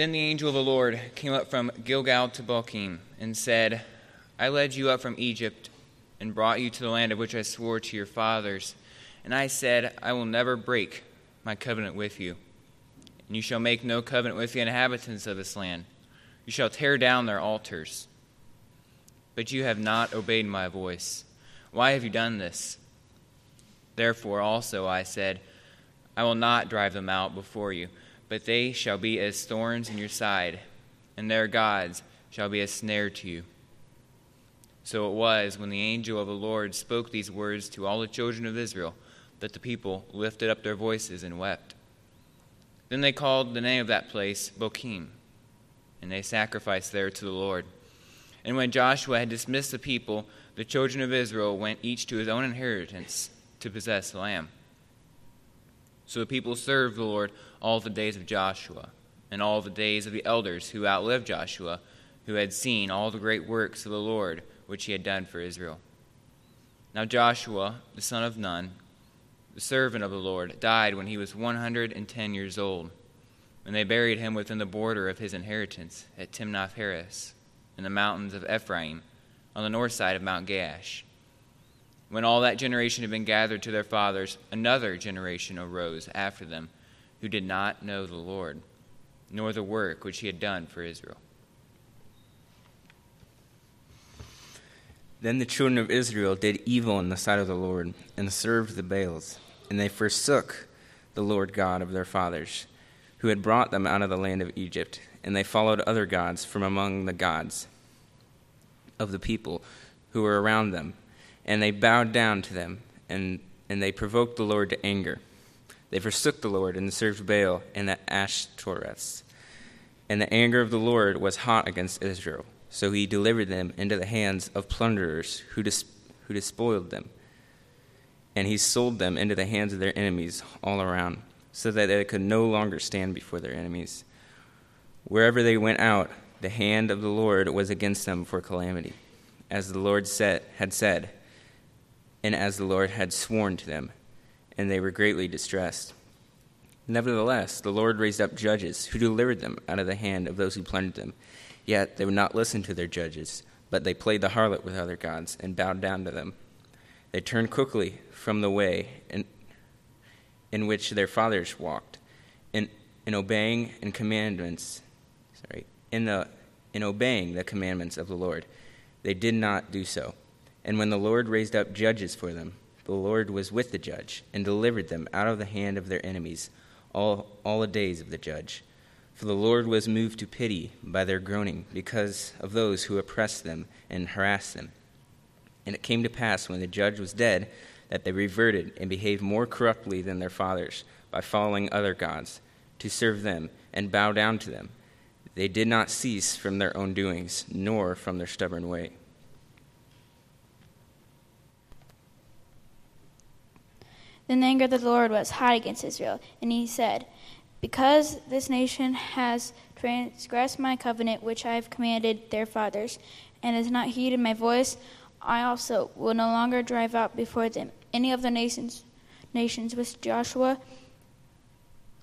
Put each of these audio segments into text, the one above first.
Then the angel of the Lord came up from Gilgal to Bochim and said, I led you up from Egypt and brought you to the land of which I swore to your fathers. And I said, I will never break my covenant with you. And you shall make no covenant with the inhabitants of this land. You shall tear down their altars. But you have not obeyed my voice. Why have you done this? Therefore also I said, I will not drive them out before you but they shall be as thorns in your side, and their gods shall be a snare to you. So it was when the angel of the Lord spoke these words to all the children of Israel that the people lifted up their voices and wept. Then they called the name of that place Bochim, and they sacrificed there to the Lord. And when Joshua had dismissed the people, the children of Israel went each to his own inheritance to possess the land. So the people served the Lord all the days of Joshua, and all the days of the elders who outlived Joshua, who had seen all the great works of the Lord which he had done for Israel. Now Joshua, the son of Nun, the servant of the Lord, died when he was 110 years old, and they buried him within the border of his inheritance at Timnath Heres, in the mountains of Ephraim, on the north side of Mount Gaash. When all that generation had been gathered to their fathers, another generation arose after them who did not know the Lord, nor the work which he had done for Israel. Then the children of Israel did evil in the sight of the Lord, and served the Baals, and they forsook the Lord God of their fathers, who had brought them out of the land of Egypt, and they followed other gods from among the gods of the people who were around them and they bowed down to them, and, and they provoked the Lord to anger. They forsook the Lord and served Baal and the Ashtoreths. And the anger of the Lord was hot against Israel. So he delivered them into the hands of plunderers who, dis- who despoiled them. And he sold them into the hands of their enemies all around, so that they could no longer stand before their enemies. Wherever they went out, the hand of the Lord was against them for calamity, as the Lord said, had said and as the Lord had sworn to them, and they were greatly distressed. Nevertheless, the Lord raised up judges who delivered them out of the hand of those who plundered them. Yet they would not listen to their judges, but they played the harlot with other gods and bowed down to them. They turned quickly from the way in, in which their fathers walked, in, in obeying and commandments, sorry, in the in obeying the commandments of the Lord. They did not do so. And when the Lord raised up judges for them, the Lord was with the judge and delivered them out of the hand of their enemies all, all the days of the judge. For the Lord was moved to pity by their groaning because of those who oppressed them and harassed them. And it came to pass when the judge was dead that they reverted and behaved more corruptly than their fathers by following other gods to serve them and bow down to them. They did not cease from their own doings, nor from their stubborn way. Then the anger of the Lord was hot against Israel, and he said, Because this nation has transgressed my covenant which I have commanded their fathers, and has not heeded my voice, I also will no longer drive out before them any of the nations, nations which Joshua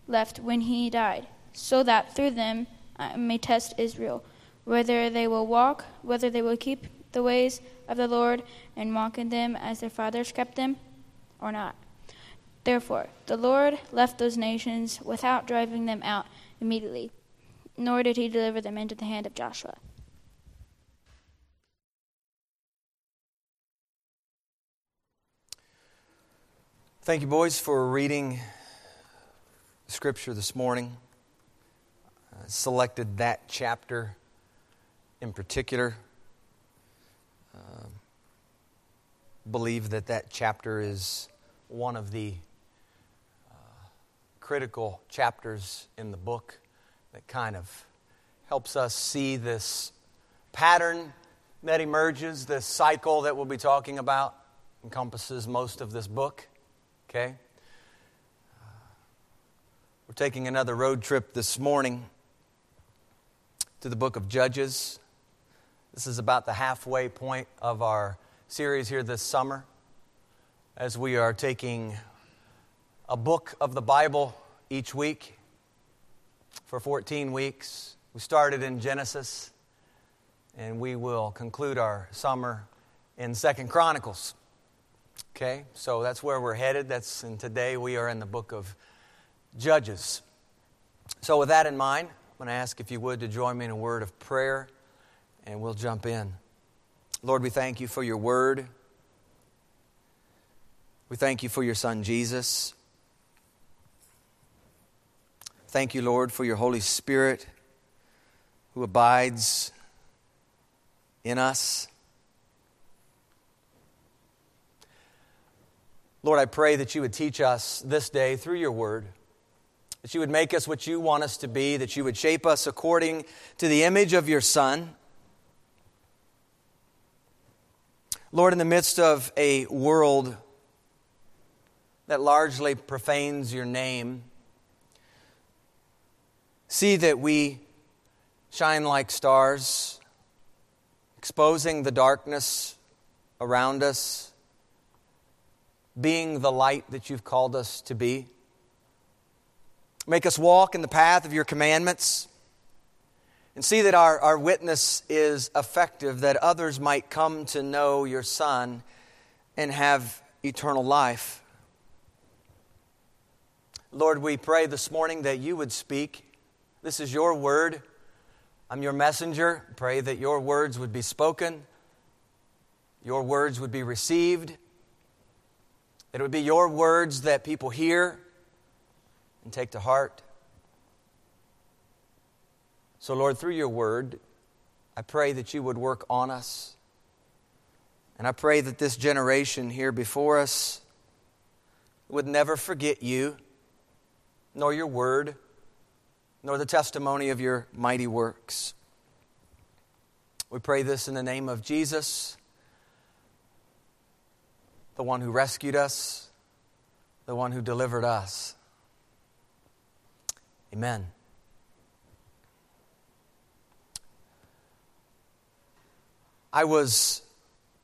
left when he died, so that through them I may test Israel, whether they will walk, whether they will keep the ways of the Lord and walk in them as their fathers kept them, or not. Therefore, the Lord left those nations without driving them out immediately, nor did he deliver them into the hand of Joshua. Thank you, boys, for reading Scripture this morning. Uh, selected that chapter in particular. Uh, believe that that chapter is one of the critical chapters in the book that kind of helps us see this pattern that emerges, this cycle that we'll be talking about, encompasses most of this book. Okay? We're taking another road trip this morning to the book of Judges. This is about the halfway point of our series here this summer as we are taking a book of the Bible each week for 14 weeks. We started in Genesis, and we will conclude our summer in Second Chronicles. Okay, so that's where we're headed. That's and today we are in the book of Judges. So with that in mind, I'm going to ask if you would to join me in a word of prayer, and we'll jump in. Lord, we thank you for your word. We thank you for your son Jesus. Thank you, Lord, for your Holy Spirit who abides in us. Lord, I pray that you would teach us this day through your word, that you would make us what you want us to be, that you would shape us according to the image of your Son. Lord, in the midst of a world that largely profanes your name, See that we shine like stars, exposing the darkness around us, being the light that you've called us to be. Make us walk in the path of your commandments and see that our, our witness is effective, that others might come to know your Son and have eternal life. Lord, we pray this morning that you would speak this is your word. I'm your messenger. Pray that your words would be spoken, your words would be received, that it would be your words that people hear and take to heart. So, Lord, through your word, I pray that you would work on us. And I pray that this generation here before us would never forget you, nor your word nor the testimony of your mighty works. We pray this in the name of Jesus, the one who rescued us, the one who delivered us. Amen. I was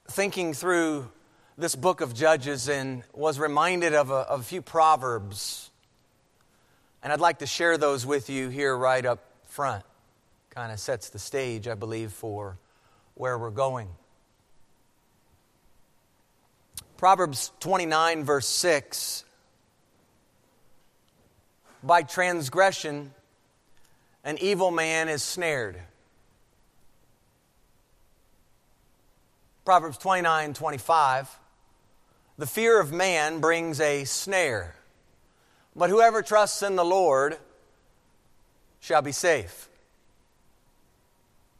thinking through this book of Judges and was reminded of a, of a few proverbs and I'd like to share those with you here right up front. Kind of sets the stage, I believe, for where we're going. Proverbs 29, verse 6 By transgression, an evil man is snared. Proverbs 29, 25 The fear of man brings a snare. But whoever trusts in the Lord shall be safe.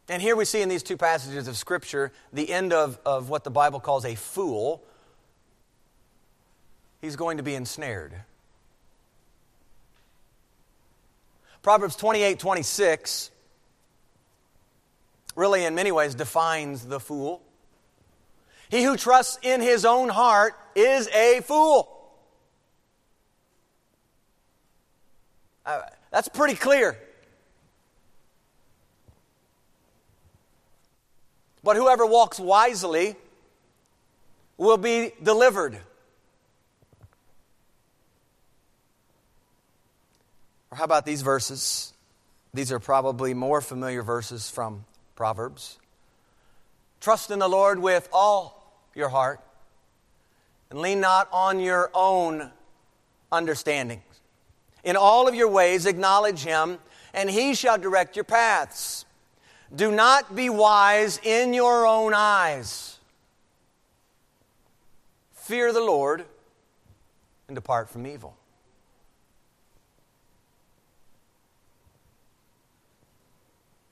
And here we see in these two passages of Scripture the end of, of what the Bible calls a fool. He's going to be ensnared. Proverbs 28 26 really, in many ways, defines the fool. He who trusts in his own heart is a fool. Uh, that's pretty clear. But whoever walks wisely will be delivered. Or how about these verses? These are probably more familiar verses from Proverbs. Trust in the Lord with all your heart and lean not on your own understanding. In all of your ways, acknowledge him, and he shall direct your paths. Do not be wise in your own eyes. Fear the Lord and depart from evil.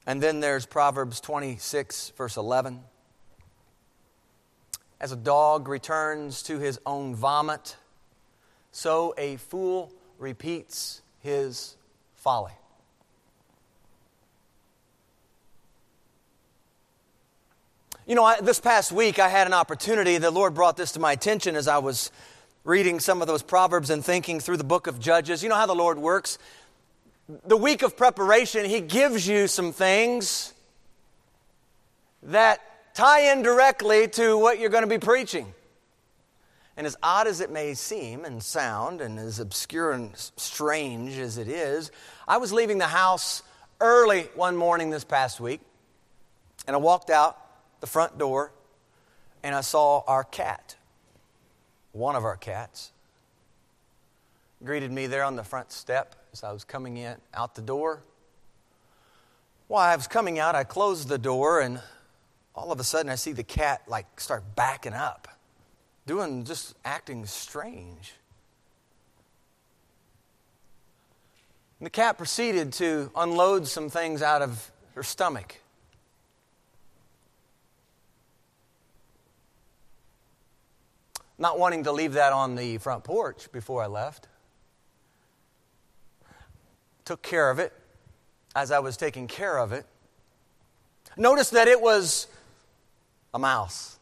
And then there's Proverbs 26, verse 11. As a dog returns to his own vomit, so a fool repeats his folly. You know, I, this past week I had an opportunity. The Lord brought this to my attention as I was reading some of those Proverbs and thinking through the book of Judges. You know how the Lord works? The week of preparation, He gives you some things that tie in directly to what you're going to be preaching. And as odd as it may seem and sound, and as obscure and strange as it is, I was leaving the house early one morning this past week, and I walked out the front door, and I saw our cat, one of our cats, greeted me there on the front step as I was coming in out the door. While I was coming out, I closed the door, and all of a sudden I see the cat like start backing up doing just acting strange. And the cat proceeded to unload some things out of her stomach. Not wanting to leave that on the front porch before I left. Took care of it as I was taking care of it. Noticed that it was a mouse.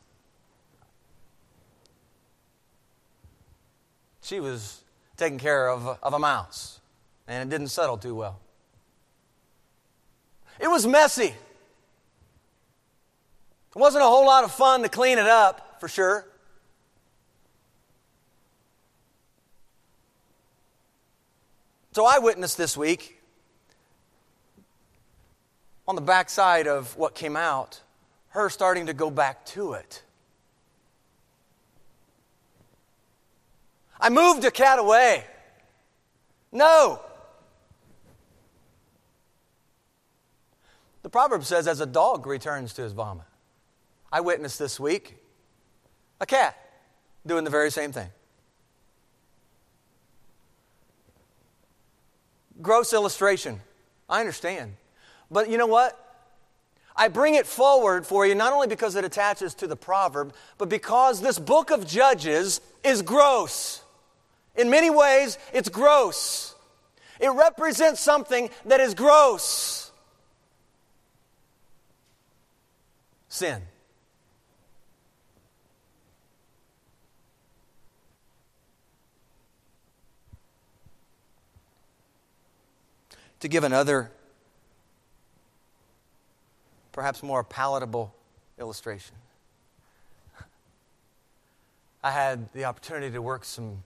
She was taking care of, of a mouse, and it didn't settle too well. It was messy. It wasn't a whole lot of fun to clean it up, for sure. So I witnessed this week on the backside of what came out, her starting to go back to it. I moved a cat away. No. The proverb says, as a dog returns to his vomit. I witnessed this week a cat doing the very same thing. Gross illustration. I understand. But you know what? I bring it forward for you not only because it attaches to the proverb, but because this book of Judges is gross. In many ways, it's gross. It represents something that is gross sin. To give another, perhaps more palatable illustration, I had the opportunity to work some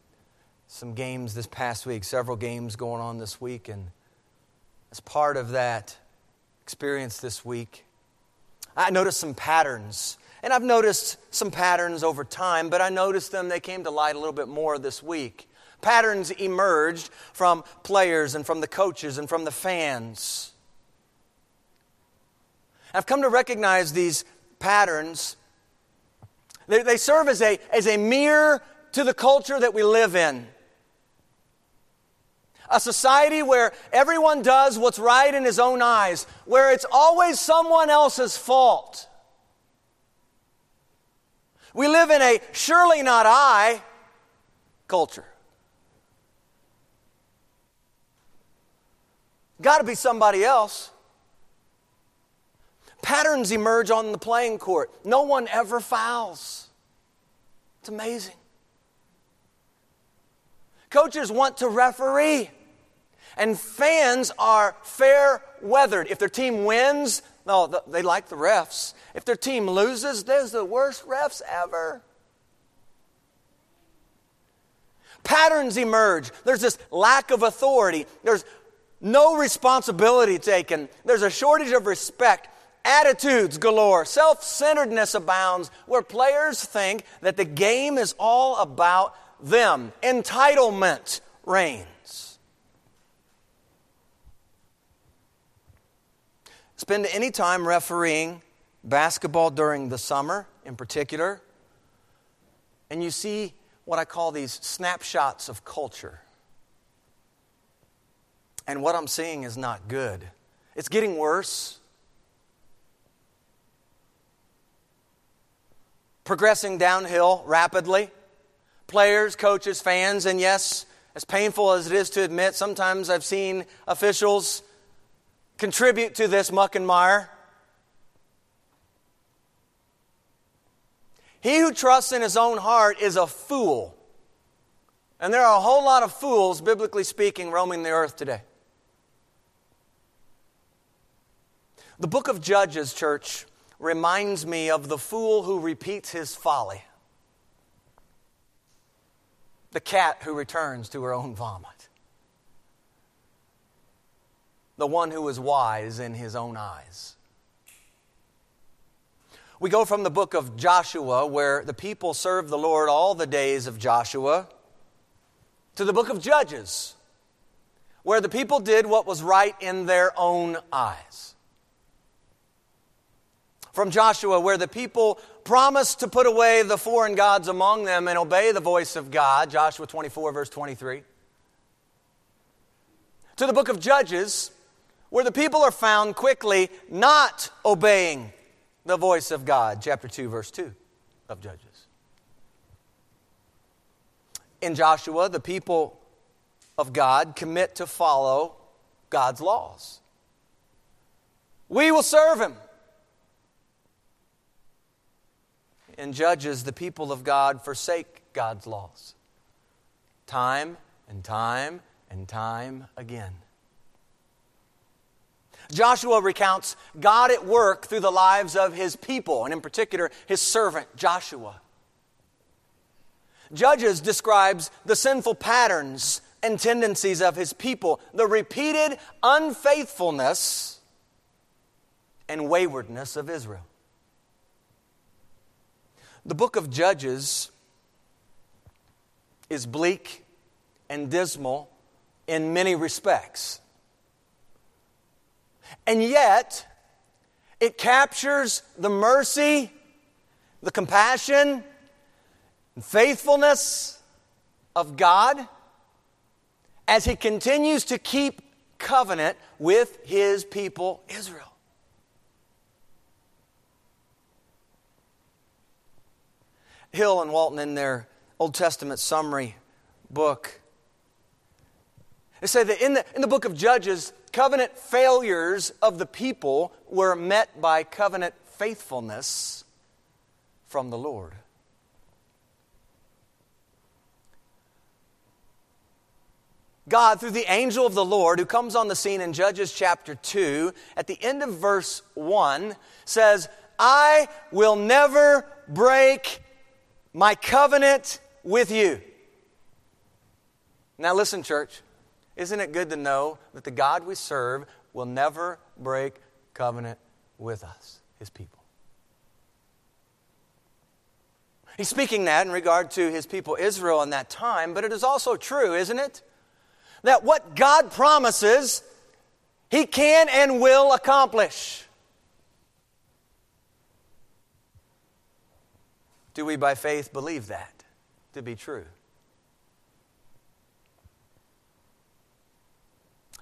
some games this past week, several games going on this week. And as part of that experience this week, I noticed some patterns. And I've noticed some patterns over time, but I noticed them, they came to light a little bit more this week. Patterns emerged from players and from the coaches and from the fans. I've come to recognize these patterns. They, they serve as a, as a mirror to the culture that we live in a society where everyone does what's right in his own eyes, where it's always someone else's fault. We live in a surely not I culture. Got to be somebody else. Patterns emerge on the playing court. No one ever fouls. It's amazing. Coaches want to referee. And fans are fair weathered. If their team wins, no, they like the refs. If their team loses, there's the worst refs ever. Patterns emerge. There's this lack of authority. There's no responsibility taken. There's a shortage of respect. Attitudes galore. Self centeredness abounds, where players think that the game is all about them. Entitlement reigns. spend any time refereeing basketball during the summer in particular, and you see what I call these snapshots of culture. And what I'm seeing is not good. It's getting worse. Progressing downhill rapidly. Players, coaches, fans, and yes, as painful as it is to admit, sometimes I've seen officials contribute to this muck and mire. He who trusts in his own heart is a fool. And there are a whole lot of fools, biblically speaking, roaming the earth today. The book of Judges, church, reminds me of the fool who repeats his folly. The cat who returns to her own vomit, the one who is wise in his own eyes. We go from the book of Joshua, where the people served the Lord all the days of Joshua, to the book of Judges, where the people did what was right in their own eyes. From Joshua, where the people promised to put away the foreign gods among them and obey the voice of God, Joshua 24, verse 23. To the book of Judges, where the people are found quickly not obeying the voice of God, chapter 2, verse 2 of Judges. In Joshua, the people of God commit to follow God's laws. We will serve Him. In Judges, the people of God forsake God's laws. Time and time and time again. Joshua recounts God at work through the lives of his people, and in particular, his servant Joshua. Judges describes the sinful patterns and tendencies of his people, the repeated unfaithfulness and waywardness of Israel. The book of Judges is bleak and dismal in many respects. And yet, it captures the mercy, the compassion, and faithfulness of God as He continues to keep covenant with His people, Israel. Hill and Walton, in their Old Testament summary book, they say that in the, in the book of Judges, covenant failures of the people were met by covenant faithfulness from the Lord. God, through the angel of the Lord who comes on the scene in Judges chapter 2, at the end of verse 1, says, I will never break my covenant with you. Now, listen, church. Isn't it good to know that the God we serve will never break covenant with us, his people? He's speaking that in regard to his people Israel in that time, but it is also true, isn't it? That what God promises, he can and will accomplish. Do we by faith believe that to be true?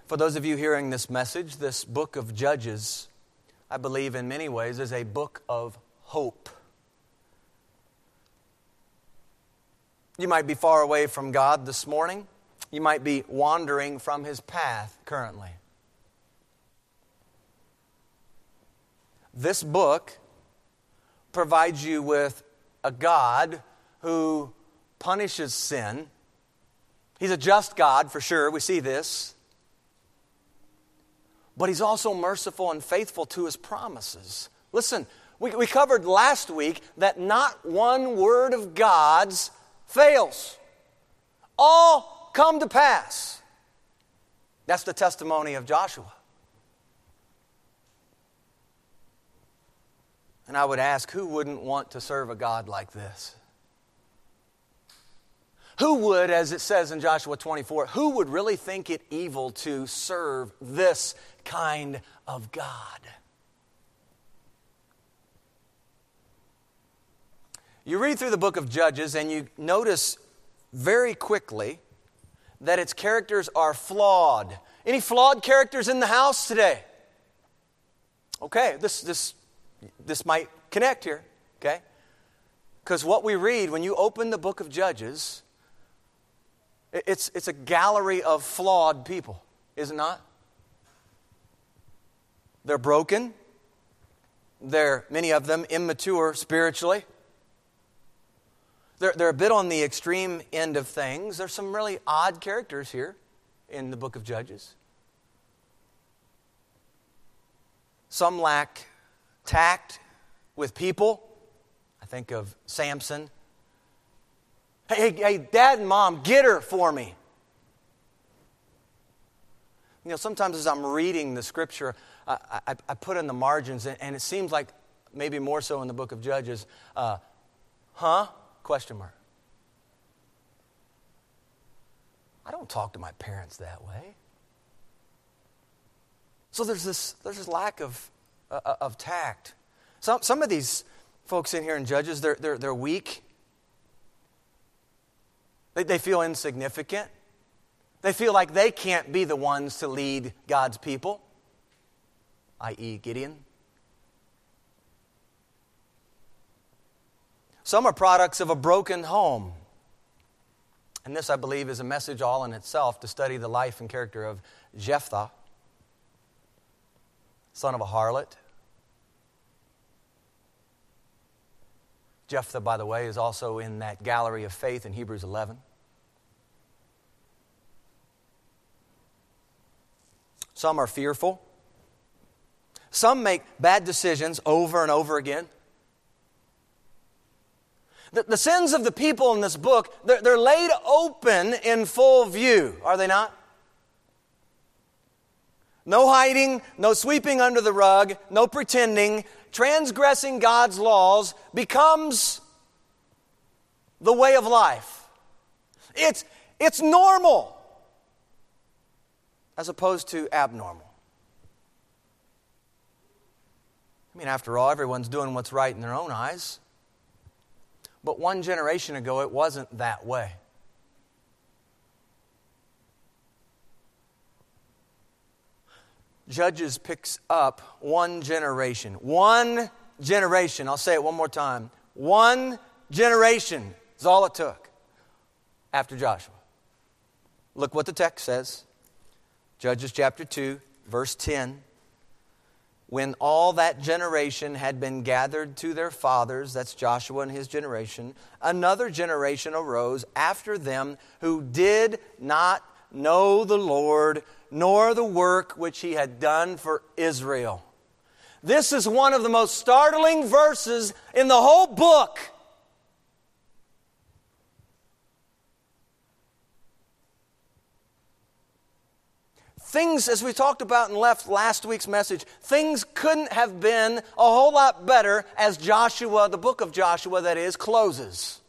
For those of you hearing this message, this book of Judges, I believe in many ways is a book of hope. You might be far away from God this morning. You might be wandering from His path currently. This book provides you with a God who punishes sin. He's a just God, for sure. We see this but He's also merciful and faithful to His promises. Listen, we, we covered last week that not one word of God's fails, all come to pass. That's the testimony of Joshua. And I would ask, who wouldn't want to serve a God like this? Who would, as it says in Joshua 24, who would really think it evil to serve this kind of God? You read through the book of Judges and you notice very quickly that its characters are flawed. Any flawed characters in the house today? Okay, this, this, this might connect here, okay? Because what we read when you open the book of Judges it's, it's a gallery of flawed people, is it not? They're broken. They're, many of them, immature spiritually. They're, they're a bit on the extreme end of things. There's some really odd characters here in the book of Judges. Some lack tact with people. I think of Samson Hey, hey, dad and mom, get her for me. You know, sometimes as I'm reading the scripture, I, I, I put in the margins, and, and, it seems like maybe more so in the book of Judges, uh, huh? Question mark. I don't talk to my parents that way. So there's this, there's this lack of, uh, uh, of tact. Some, some of these folks in here in Judges, they're, they're, they're weak. They, they feel insignificant. They feel like they can't be the ones to lead God's people, i.e., Gideon. Some are products of a broken home. And this, I believe, is a message all in itself to study the life and character of Jephthah, son of a harlot. Jephthah, by the way, is also in that gallery of faith in Hebrews 11. Some are fearful. Some make bad decisions over and over again. The, the sins of the people in this book, they're, they're laid open in full view, are they not? No hiding, no sweeping under the rug, no pretending. Transgressing God's laws becomes the way of life. It's, it's normal as opposed to abnormal. I mean, after all, everyone's doing what's right in their own eyes. But one generation ago, it wasn't that way. Judges picks up one generation. One generation. I'll say it one more time. One generation is all it took after Joshua. Look what the text says. Judges chapter 2, verse 10. When all that generation had been gathered to their fathers, that's Joshua and his generation, another generation arose after them who did not know the Lord, nor the work which he had done for Israel. This is one of the most startling verses in the whole book. Things, as we talked about and left last week's message, things couldn't have been a whole lot better as Joshua, the book of Joshua, that is, closes.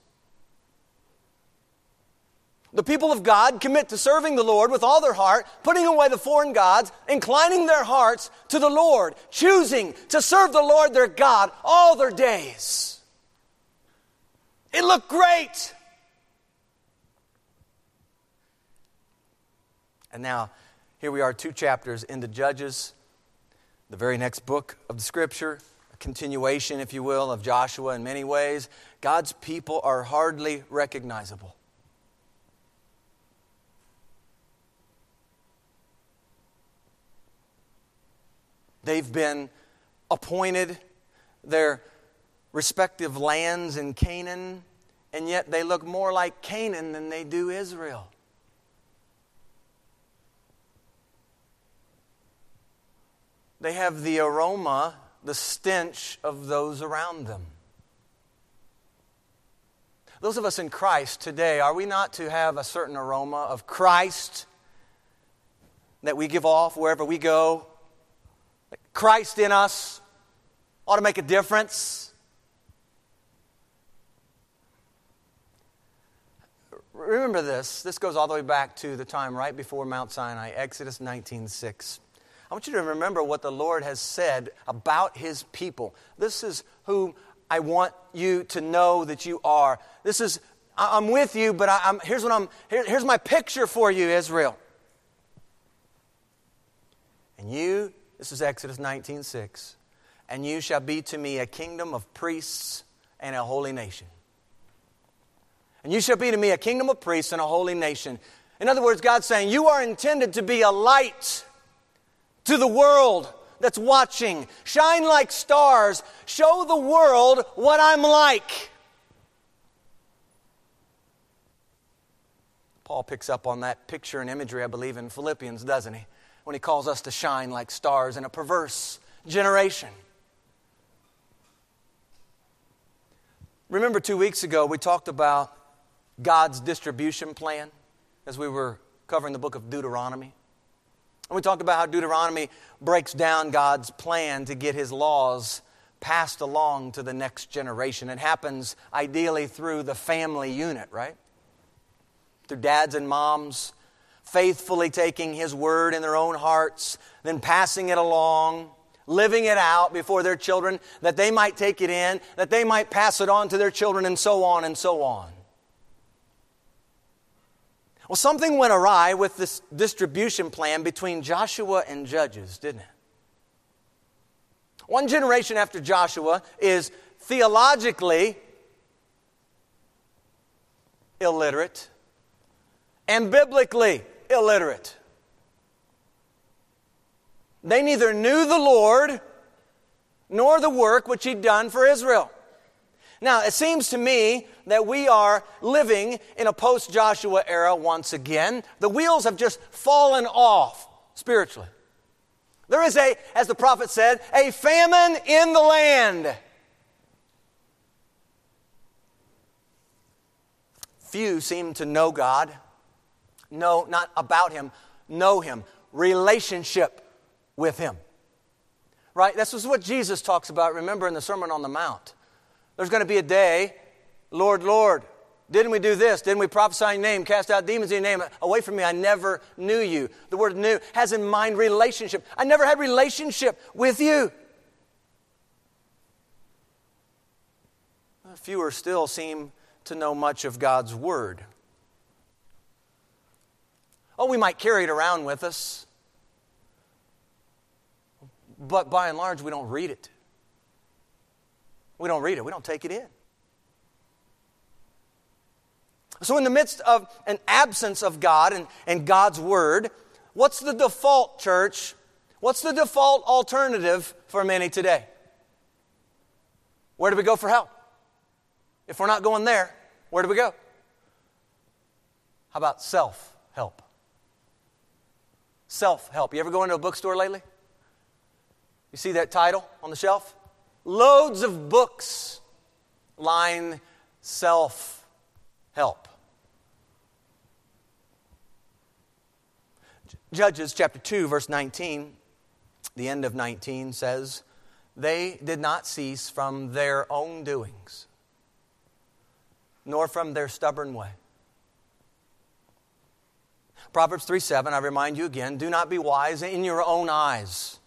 The people of God commit to serving the Lord with all their heart, putting away the foreign gods, inclining their hearts to the Lord, choosing to serve the Lord their God all their days. It looked great. And now, here we are, two chapters into Judges, the very next book of the Scripture, a continuation, if you will, of Joshua in many ways. God's people are hardly recognizable. They've been appointed their respective lands in Canaan, and yet they look more like Canaan than they do Israel. They have the aroma, the stench of those around them. Those of us in Christ today, are we not to have a certain aroma of Christ that we give off wherever we go? Christ in us ought to make a difference. Remember this. This goes all the way back to the time right before Mount Sinai, Exodus 19:6. I want you to remember what the Lord has said about his people. This is who I want you to know that you are. This is, I'm with you, but I, am here's, what I'm, here, here's my picture for you, Israel. And you, this is Exodus 19 6, and you shall be to me a kingdom of priests and a holy nation. And you shall be to me a kingdom of priests and a holy nation. In other words, God's saying, You are intended to be a light to the world that's watching. Shine like stars. Show the world what I'm like. Paul picks up on that picture and imagery, I believe, in Philippians, doesn't he? When he calls us to shine like stars in a perverse generation. Remember, two weeks ago, we talked about God's distribution plan as we were covering the book of Deuteronomy. And we talked about how Deuteronomy breaks down God's plan to get his laws passed along to the next generation. It happens ideally through the family unit, right? Through dads and moms faithfully taking his word in their own hearts, then passing it along, living it out before their children, that they might take it in, that they might pass it on to their children, and so on and so on. Well, something went awry with this distribution plan between Joshua and Judges, didn't it? One generation after Joshua is theologically illiterate and biblically illiterate. They neither knew the Lord nor the work which He'd done for Israel. Now, it seems to me that we are living in a post Joshua era once again. The wheels have just fallen off spiritually. There is a, as the prophet said, a famine in the land. Few seem to know God. Know, not about Him, know Him. Relationship with Him. Right? This is what Jesus talks about, remember, in the Sermon on the Mount. There's going to be a day, Lord, Lord, didn't we do this? Didn't we prophesy in your name, cast out demons in your name? Away from me, I never knew you. The word "knew" has in mind relationship. I never had relationship with you. Fewer still seem to know much of God's word. Oh, we might carry it around with us, but by and large, we don't read it. We don't read it, we don't take it in. So, in the midst of an absence of God and, and God's Word, what's the default, church? What's the default alternative for many today? Where do we go for help? If we're not going there, where do we go? How about self help? Self help. You ever go into a bookstore lately? You see that title on the shelf? Loads of books line self help. Judges chapter 2, verse 19, the end of 19 says, They did not cease from their own doings, nor from their stubborn way. Proverbs 3 7, I remind you again, do not be wise in your own eyes.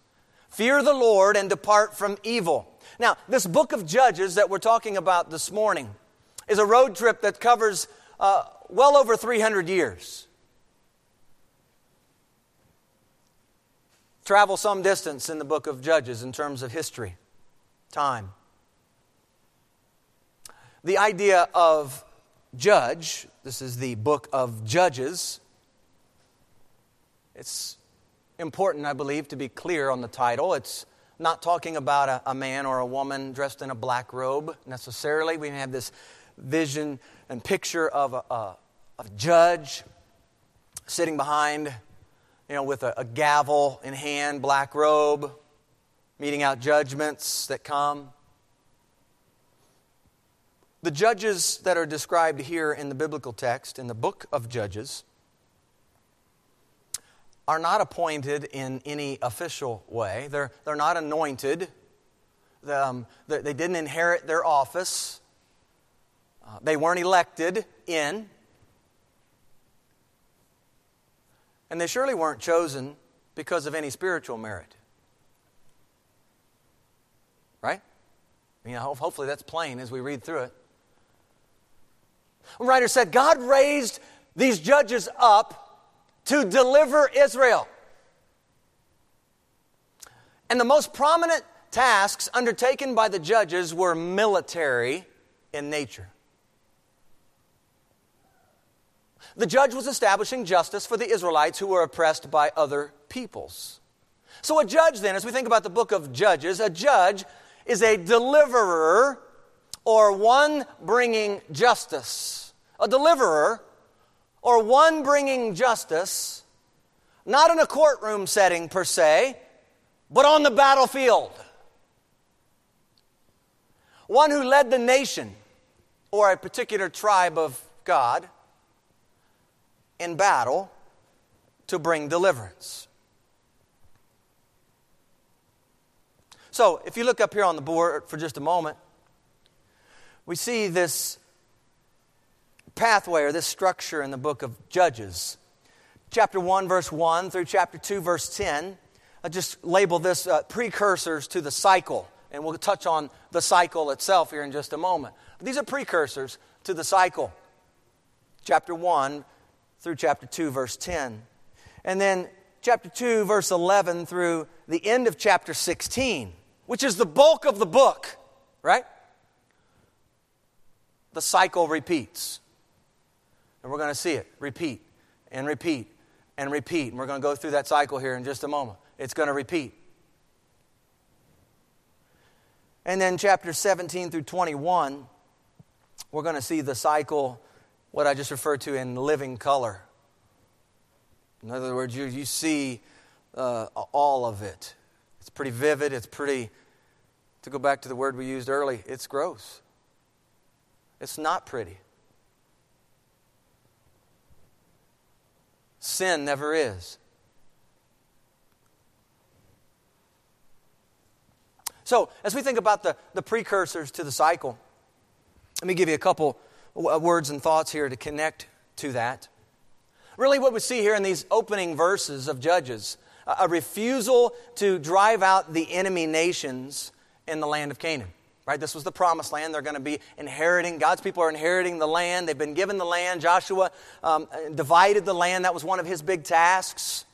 Fear the Lord and depart from evil. Now, this book of Judges that we're talking about this morning is a road trip that covers uh, well over 300 years. Travel some distance in the book of Judges in terms of history, time. The idea of judge, this is the book of Judges. It's important, I believe, to be clear on the title. It's not talking about a, a, man or a woman dressed in a black robe necessarily. We have this vision and picture of a, a, a judge sitting behind, you know, with a, a gavel in hand, black robe, meting out judgments that come. The judges that are described here in the biblical text, in the book of Judges, are not appointed in any official way. They're, they're not anointed. Um, they, they didn't inherit their office. Uh, they weren't elected in. And they surely weren't chosen because of any spiritual merit. Right? I mean, hopefully that's plain as we read through it. A writer said God raised these judges up to deliver Israel. And the most prominent tasks undertaken by the judges were military in nature. The judge was establishing justice for the Israelites who were oppressed by other peoples. So, a judge, then, as we think about the book of Judges, a judge is a deliverer or one bringing justice. A deliverer or one bringing justice, not in a courtroom setting per se, but on the battlefield. One who led the nation or a particular tribe of God in battle to bring deliverance. So, if you look up here on the board for just a moment, we see this pathway or this structure in the book of Judges. Chapter 1, verse 1 through chapter 2, verse 10. I just label this uh, precursors to the cycle, and we'll touch on the cycle itself here in just a moment. But these are precursors to the cycle. Chapter 1 through chapter 2, verse 10. And then chapter 2, verse 11 through the end of chapter 16 which is the bulk of the book, right? The cycle repeats. And we're going to see it repeat and repeat and repeat. And we're going to go through that cycle here in just a moment. It's going to repeat. And then chapter 17 through 21, we're going to see the cycle, what I just referred to in living color. In other words, you, you see uh, all of it. It's pretty vivid. It's pretty, to go back to the word we used early, it's gross. It's not pretty. Sin never is. So, as we think about the, the precursors to the cycle, let me give you a couple uh, words and thoughts here to connect to that. Really, what we see here in these opening verses of Judges a refusal to drive out the enemy nations in the land of Canaan. Right? This was the promised land. They're going to be inheriting. God's people are inheriting the land. They've been given the land. Joshua um, divided the land. That was one of his big tasks.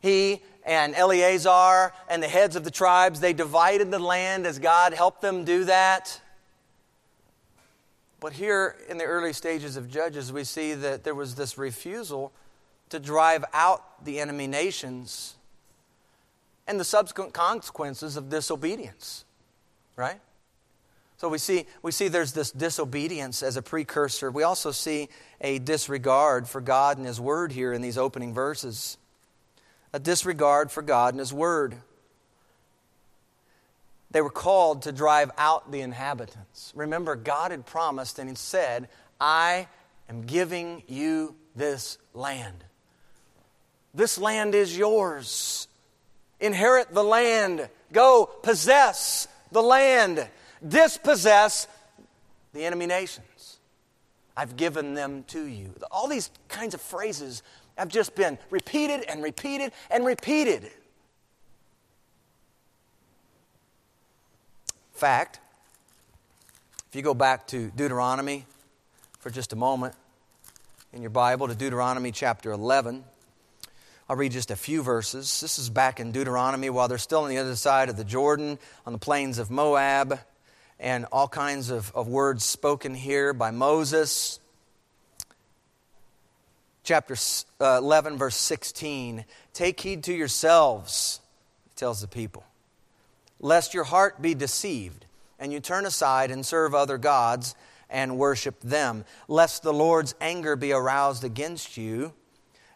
He and Eleazar and the heads of the tribes, they divided the land as God helped them do that. But here in the early stages of Judges, we see that there was this refusal to drive out the enemy nations and the subsequent consequences of disobedience. Right? So we see, we see there's this disobedience as a precursor. We also see a disregard for God and His Word here in these opening verses. A disregard for God and His Word. They were called to drive out the inhabitants. Remember, God had promised and He said, I am giving you this land. This land is yours. Inherit the land. Go possess the land. Dispossess the enemy nations. I've given them to you. All these kinds of phrases have just been repeated and repeated and repeated. Fact, if you go back to Deuteronomy for just a moment in your Bible to Deuteronomy chapter 11. I'll read just a few verses. This is back in Deuteronomy while they're still on the other side of the Jordan, on the plains of Moab, and all kinds of, of words spoken here by Moses. Chapter uh, 11, verse 16 Take heed to yourselves, he tells the people, lest your heart be deceived, and you turn aside and serve other gods and worship them, lest the Lord's anger be aroused against you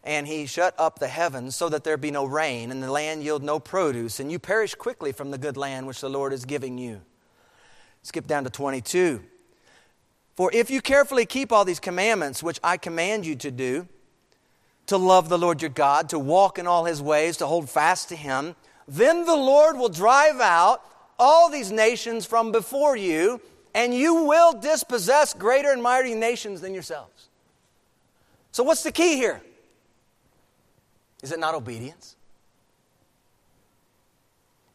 and he shut up the heavens so that there be no rain, and the land yield no produce, and you perish quickly from the good land which the Lord is giving you. Skip down to 22. For if you carefully keep all these commandments which I command you to do, to love the Lord your God, to walk in all his ways, to hold fast to him, then the Lord will drive out all these nations from before you, and you will dispossess greater and mightier nations than yourselves. So, what's the key here? Is it not obedience?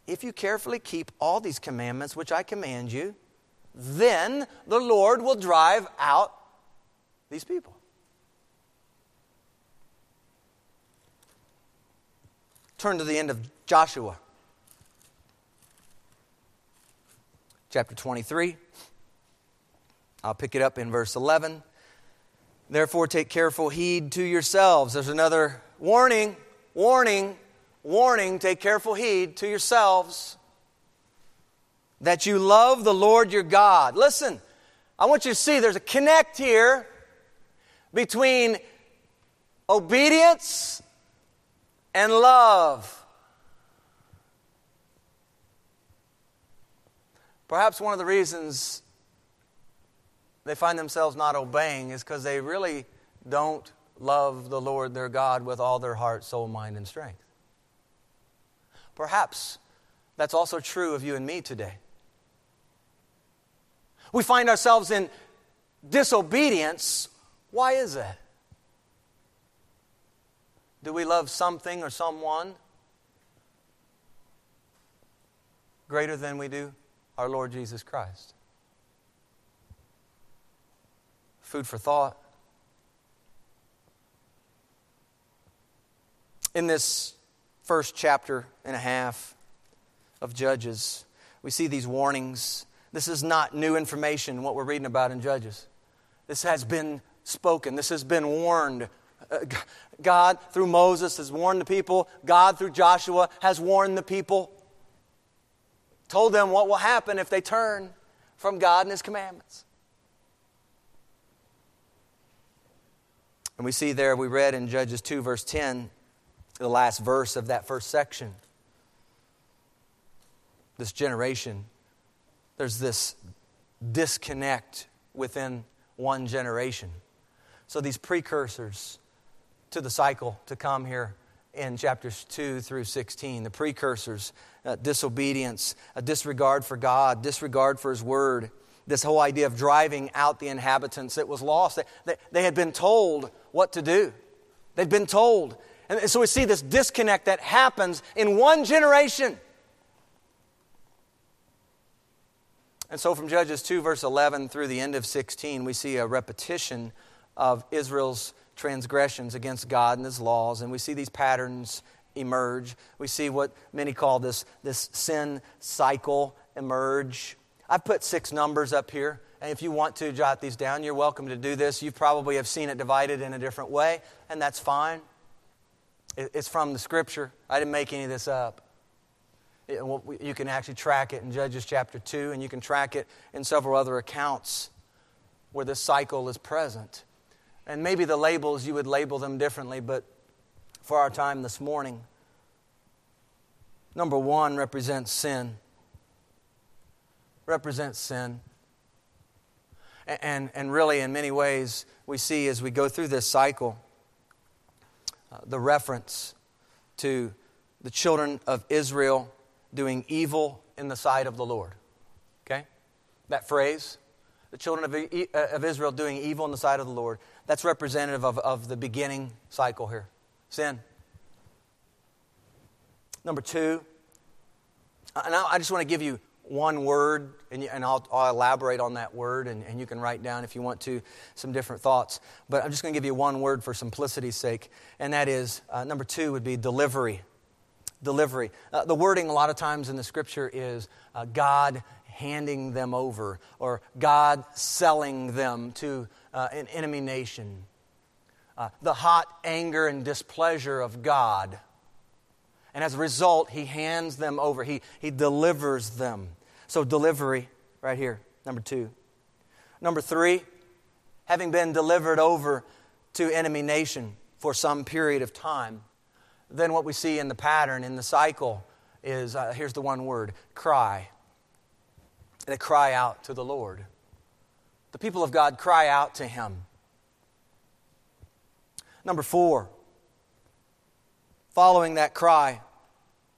If you carefully keep all these commandments which I command you, then the Lord will drive out these people. Turn to the end of Joshua, chapter 23. I'll pick it up in verse 11. Therefore, take careful heed to yourselves. There's another warning, warning, warning. Take careful heed to yourselves that you love the Lord your God. Listen, I want you to see there's a connect here between obedience and love. Perhaps one of the reasons they find themselves not obeying is because they really don't love the Lord their God with all their heart, soul, mind, and strength. Perhaps that's also true of you and me today. We find ourselves in disobedience. Why is that? Do we love something or someone greater than we do our Lord Jesus Christ? Food for thought. In this first chapter and a half of Judges, we see these warnings. This is not new information, what we're reading about in Judges. This has been spoken, this has been warned. Uh, God, through Moses, has warned the people. God, through Joshua, has warned the people. Told them what will happen if they turn from God and His commandments. And we see there, we read in Judges 2, verse 10, the last verse of that first section. This generation, there's this disconnect within one generation. So these precursors to the cycle to come here in chapters 2 through 16, the precursors, uh, disobedience, a disregard for God, disregard for His Word, this whole idea of driving out the inhabitants that was lost. They, they, they had been told what to do, they'd been told and so we see this disconnect that happens in one generation. And so from Judges 2, verse 11 through the end of 16, we see a repetition of Israel's transgressions against God and his laws, and we see these patterns emerge. We see what many call this, this sin cycle emerge. I've put six numbers up here, and if you want to jot these down, you're welcome to do this. You probably have seen it divided in a different way, and that's fine. It's from the scripture. I didn't make any of this up. You can actually track it in Judges chapter 2, and you can track it in several other accounts where this cycle is present. And maybe the labels, you would label them differently, but for our time this morning, number one represents sin. Represents sin. And, and really, in many ways, we see as we go through this cycle, the reference to the children of Israel doing evil in the sight of the Lord. Okay? That phrase, the children of, uh, of Israel doing evil in the sight of the Lord, that's representative of, of the beginning cycle here sin. Number two, and I just want to give you one word, and, and I'll, I'll, elaborate on that word, and, and you can write down if you want to some different thoughts. But I'm just going to give you one word for simplicity's sake, and that is uh, number two would be delivery. Delivery. Uh, the wording a lot of times in the scripture is uh, God handing them over, or God selling them to uh, an enemy nation. Uh, the hot anger and displeasure of God and as a result, he hands them over, he, he delivers them. So, delivery, right here, number two. Number three, having been delivered over to enemy nation for some period of time, then what we see in the pattern, in the cycle, is uh, here's the one word cry. They cry out to the Lord. The people of God cry out to Him. Number four, following that cry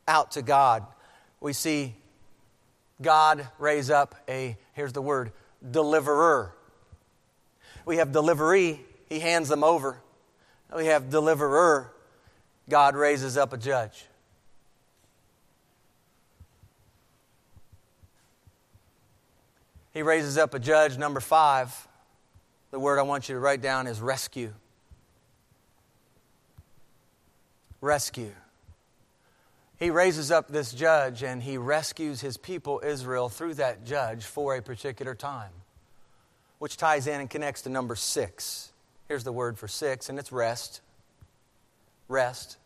out to God, we see God raise up a, here's the word, deliverer. We have delivery, he hands them over. We have deliverer, God raises up a judge. He raises up a judge, number five. The word I want you to write down is rescue rescue. He raises up this judge and he rescues his people, Israel, through that judge for a particular time, which ties in and connects to number six. Here's the word for six, and it's rest. Rest.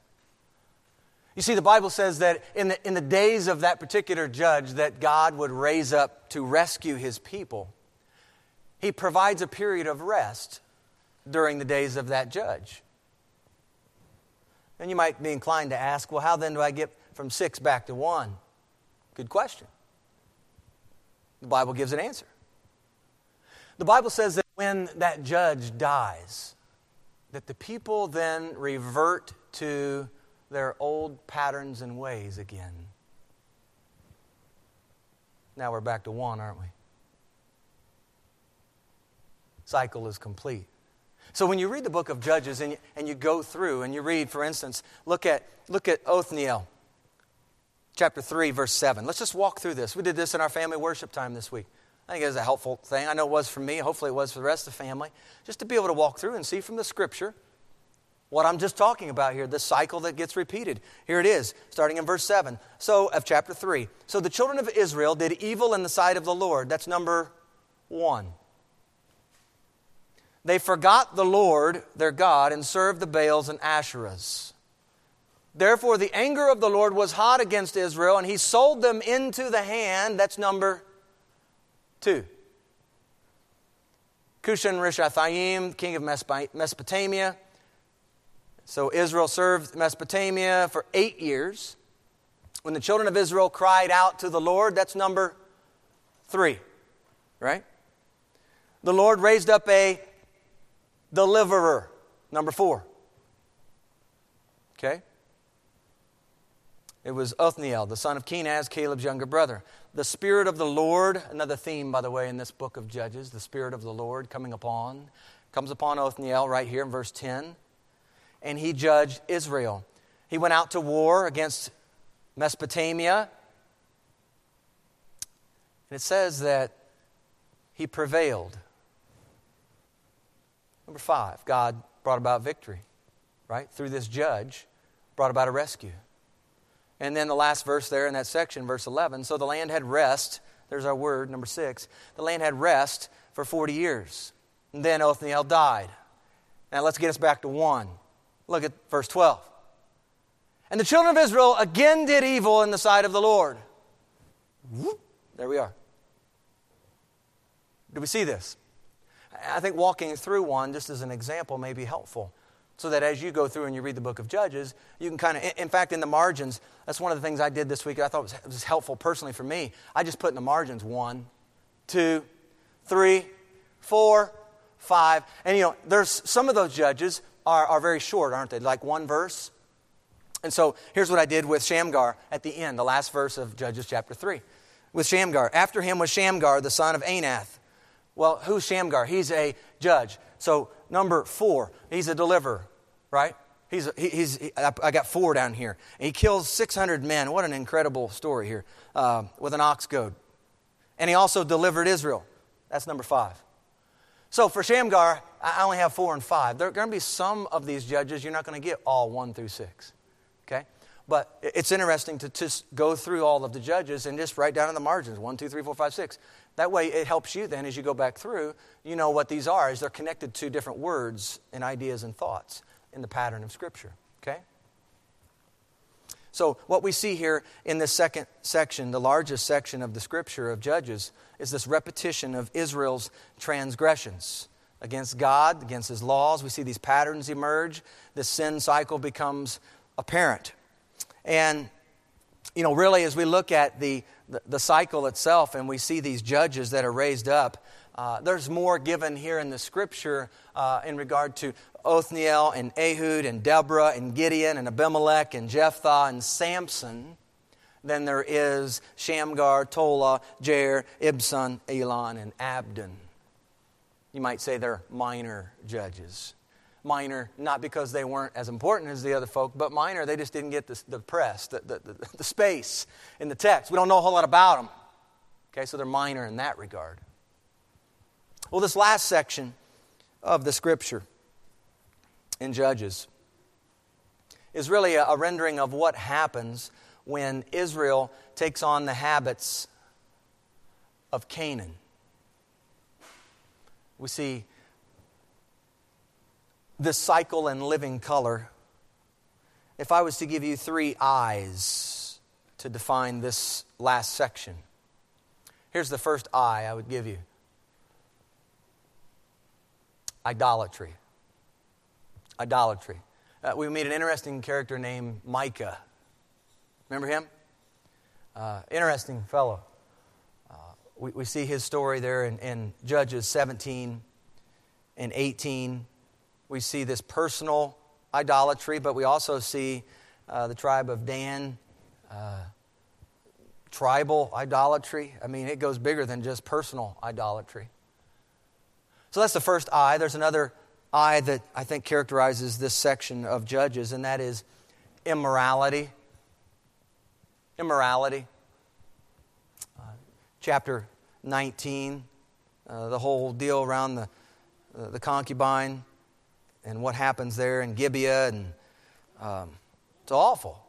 You see, the Bible says that in the, in the days of that particular judge that God would raise up to rescue his people, he provides a period of rest during the days of that judge. And you might be inclined to ask, well, how then do I get from six back to one? Good question. The Bible gives an answer. The Bible says that when that judge dies, that the people then revert to their old patterns and ways again. Now we're back to one, aren't we? Cycle is complete. So when you read the book of Judges and you, and you go through and you read, for instance, look at, look at Othniel, chapter 3, verse 7. Let's just walk through this. We did this in our family worship time this week. I think it was a helpful thing. I know it was for me. Hopefully it was for the rest of the family. Just to be able to walk through and see from the scripture what I'm just talking about here, the cycle that gets repeated. Here it is, starting in verse 7. So, of chapter 3. So the children of Israel did evil in the sight of the Lord. That's number one. They forgot the Lord, their God, and served the Baals and Asherahs. Therefore, the anger of the Lord was hot against Israel, and he sold them into the hand. That's number two. Cushan Rishathaim, king of Mesopotamia. So Israel served Mesopotamia for eight years. When the children of Israel cried out to the Lord, that's number three, right? The Lord raised up a deliverer, number four. Okay? It was Othniel, the son of Kenaz, Caleb's younger brother. The Spirit of the Lord, another theme, by the way, in this book of Judges, the Spirit of the Lord coming upon, comes upon Othniel right here in verse 10. And he judged Israel. He went out to war against Mesopotamia. And it says that he prevailed. Number five, God brought about victory, right? Through this judge, brought about a rescue. And then the last verse there in that section, verse 11. So the land had rest. There's our word, number six. The land had rest for 40 years. And then Othniel died. Now let's get us back to one. Look at verse 12. And the children of Israel again did evil in the sight of the Lord. There we are. Do we see this? I think walking through one, just as an example, may be helpful. So that as you go through and you read the book of Judges, you can kind of, in fact, in the margins, that's one of the things I did this week I thought was, was helpful personally for me. I just put in the margins one, two, three, four, five. And you know, there's some of those judges are, are very short, aren't they? Like one verse. And so here's what I did with Shamgar at the end, the last verse of Judges chapter 3. With Shamgar. After him was Shamgar, the son of Anath. Well, who's Shamgar? He's a judge. So, number four, he's a deliverer, right? He's, he's, he, I got four down here. And he kills 600 men. What an incredible story here uh, with an ox goad. And he also delivered Israel. That's number five. So for Shamgar, I only have four and five. There are going to be some of these judges you're not going to get all one through six. Okay? But it's interesting to just go through all of the judges and just write down in the margins one, two, three, four, five, six. That way it helps you then as you go back through, you know what these are, as they're connected to different words and ideas and thoughts in the pattern of Scripture. Okay? So, what we see here in this second section, the largest section of the Scripture of Judges, is this repetition of Israel's transgressions against God, against His laws. We see these patterns emerge. The sin cycle becomes apparent. And, you know, really, as we look at the, the, cycle itself and we see these judges that are raised up, uh, there's more given here in the scripture uh, in regard to Othniel and Ehud and Deborah and Gideon and Abimelech and Jephthah and Samson than there is Shamgar, Tola, Jair, Ibzan, Elon, and Abdon. You might say they're minor judges minor, not because they weren't as important as the other folk, but minor, they just didn't get the, the press, the, the, the, space in the text. We don't know a whole lot about them. Okay, so they're minor in that regard. Well, this last section of the scripture in Judges is really a, a rendering of what happens when Israel takes on the habits of Canaan. We see this cycle and living color, if I was to give you three I's to define this last section, here's the first eye I would give you idolatry. Idolatry. Uh, we meet an interesting character named Micah. Remember him? Uh, interesting fellow. Uh, we, we see his story there in, in Judges 17 and 18. We see this personal idolatry, but we also see uh, the tribe of Dan, uh, tribal idolatry. I mean, it goes bigger than just personal idolatry. So that's the first I. There's another I that I think characterizes this section of Judges, and that is immorality. Immorality. Uh, chapter 19, uh, the whole deal around the, uh, the concubine and what happens there in Gibeah, and um, it's awful.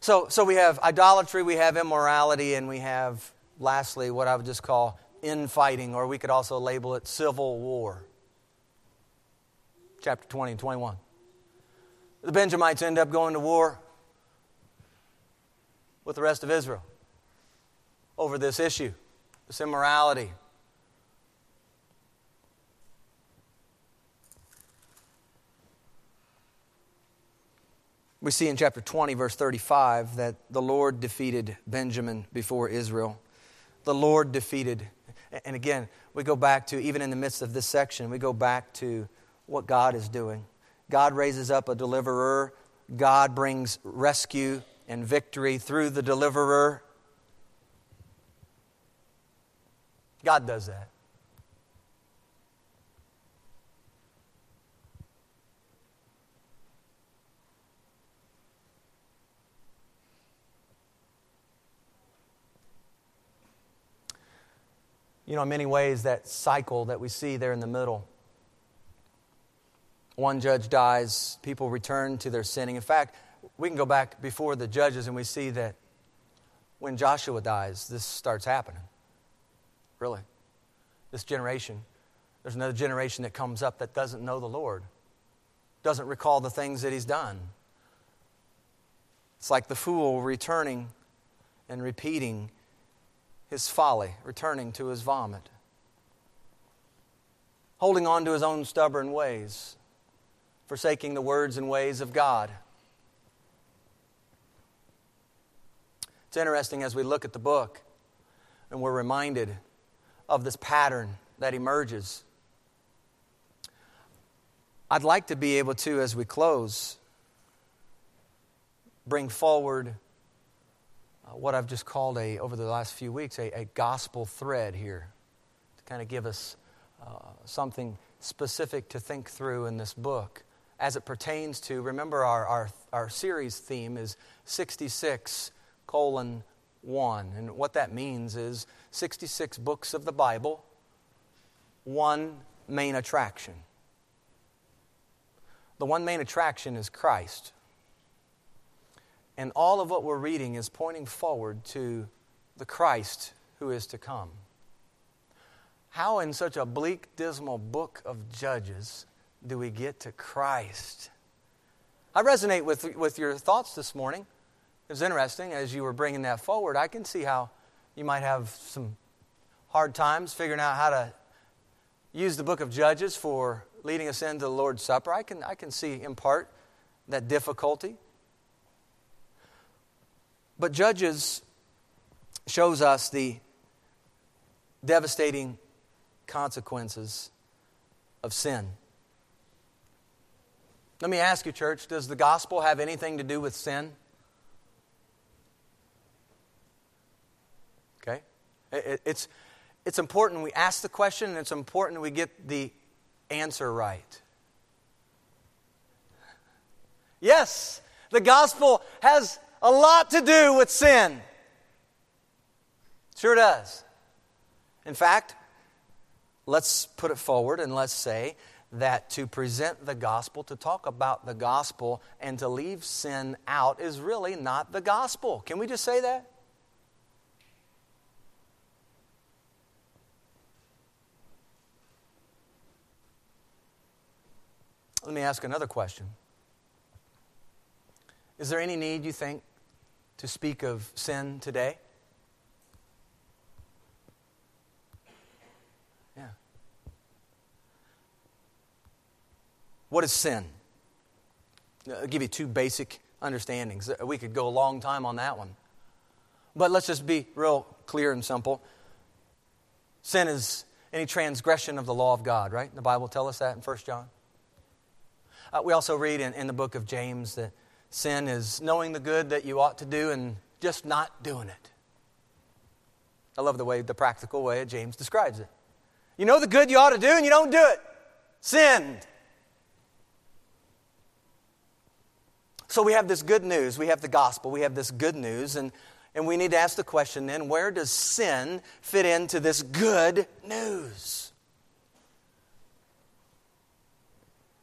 So, so we have idolatry, we have immorality, and we have, lastly, what I would just call infighting, or we could also label it civil war. Chapter 20 and 21. The Benjamites end up going to war with the rest of Israel over this issue, this immorality. We see in chapter 20, verse 35, that the Lord defeated Benjamin before Israel. The Lord defeated. And again, we go back to, even in the midst of this section, we go back to what God is doing. God raises up a deliverer, God brings rescue and victory through the deliverer. God does that. You know, in many ways, that cycle that we see there in the middle. One judge dies, people return to their sinning. In fact, we can go back before the judges and we see that when Joshua dies, this starts happening. Really. This generation, there's another generation that comes up that doesn't know the Lord, doesn't recall the things that he's done. It's like the fool returning and repeating his folly, returning to his vomit, holding on to his own stubborn ways, forsaking the words and ways of God. It's interesting as we look at the book and we're reminded of this pattern that emerges. I'd like to be able to, as we close, bring forward uh, what I've just called a, over the last few weeks, a, a gospel thread here to kind of give us uh, something specific to think through in this book as it pertains to, remember, our, our, our series theme is 66 colon 1. And what that means is 66 books of the Bible, one main attraction. The one main attraction is Christ. And all of what we're reading is pointing forward to the Christ who is to come. How, in such a bleak, dismal book of Judges, do we get to Christ? I resonate with, with your thoughts this morning. It was interesting as you were bringing that forward. I can see how you might have some hard times figuring out how to use the book of Judges for leading us into the Lord's Supper. I can, I can see in part that difficulty. But Judges shows us the devastating consequences of sin. Let me ask you, church, does the gospel have anything to do with sin? Okay? It's, it's important we ask the question and it's important we get the answer right. Yes, the gospel has a lot to do with sin. Sure does. In fact, let's put it forward and let's say that to present the gospel, to talk about the gospel, and to leave sin out is really not the gospel. Can we just say that? Let me ask another question. Is there any need, you think, to speak of sin today? Yeah. What is sin? I'll give you two basic understandings. We could go a long time on that one. But let's just be real clear and simple. Sin is any transgression of the law of God, right? The Bible tells us that in 1 John. Uh, we also read in, in the book of James that sin is knowing the good that you ought to do and just not doing it. I love the way, the practical way James describes it. You know the good you ought to do and you don't do it. Sin. So we have this good news. We have the gospel. We have this good news. And, and we need to ask the question then where does sin fit into this good news?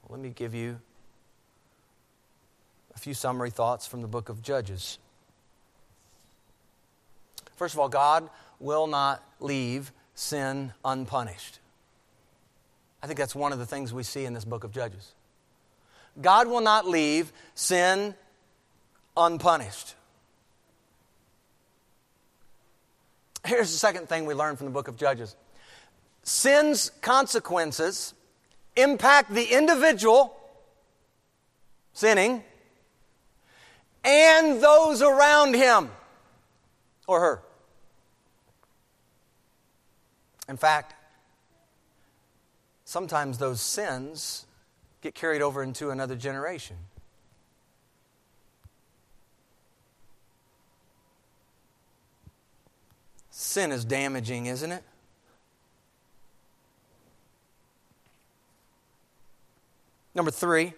Let me give you a few summary thoughts from the book of Judges. First of all, God will not leave sin unpunished. I think that's one of the things we see in this book of Judges. God will not leave sin unpunished. Here's the second thing we learn from the book of Judges sin's consequences impact the individual sinning and those around him or her. In fact, sometimes those sins get carried over into another generation. Sin is damaging, isn't it? Number three,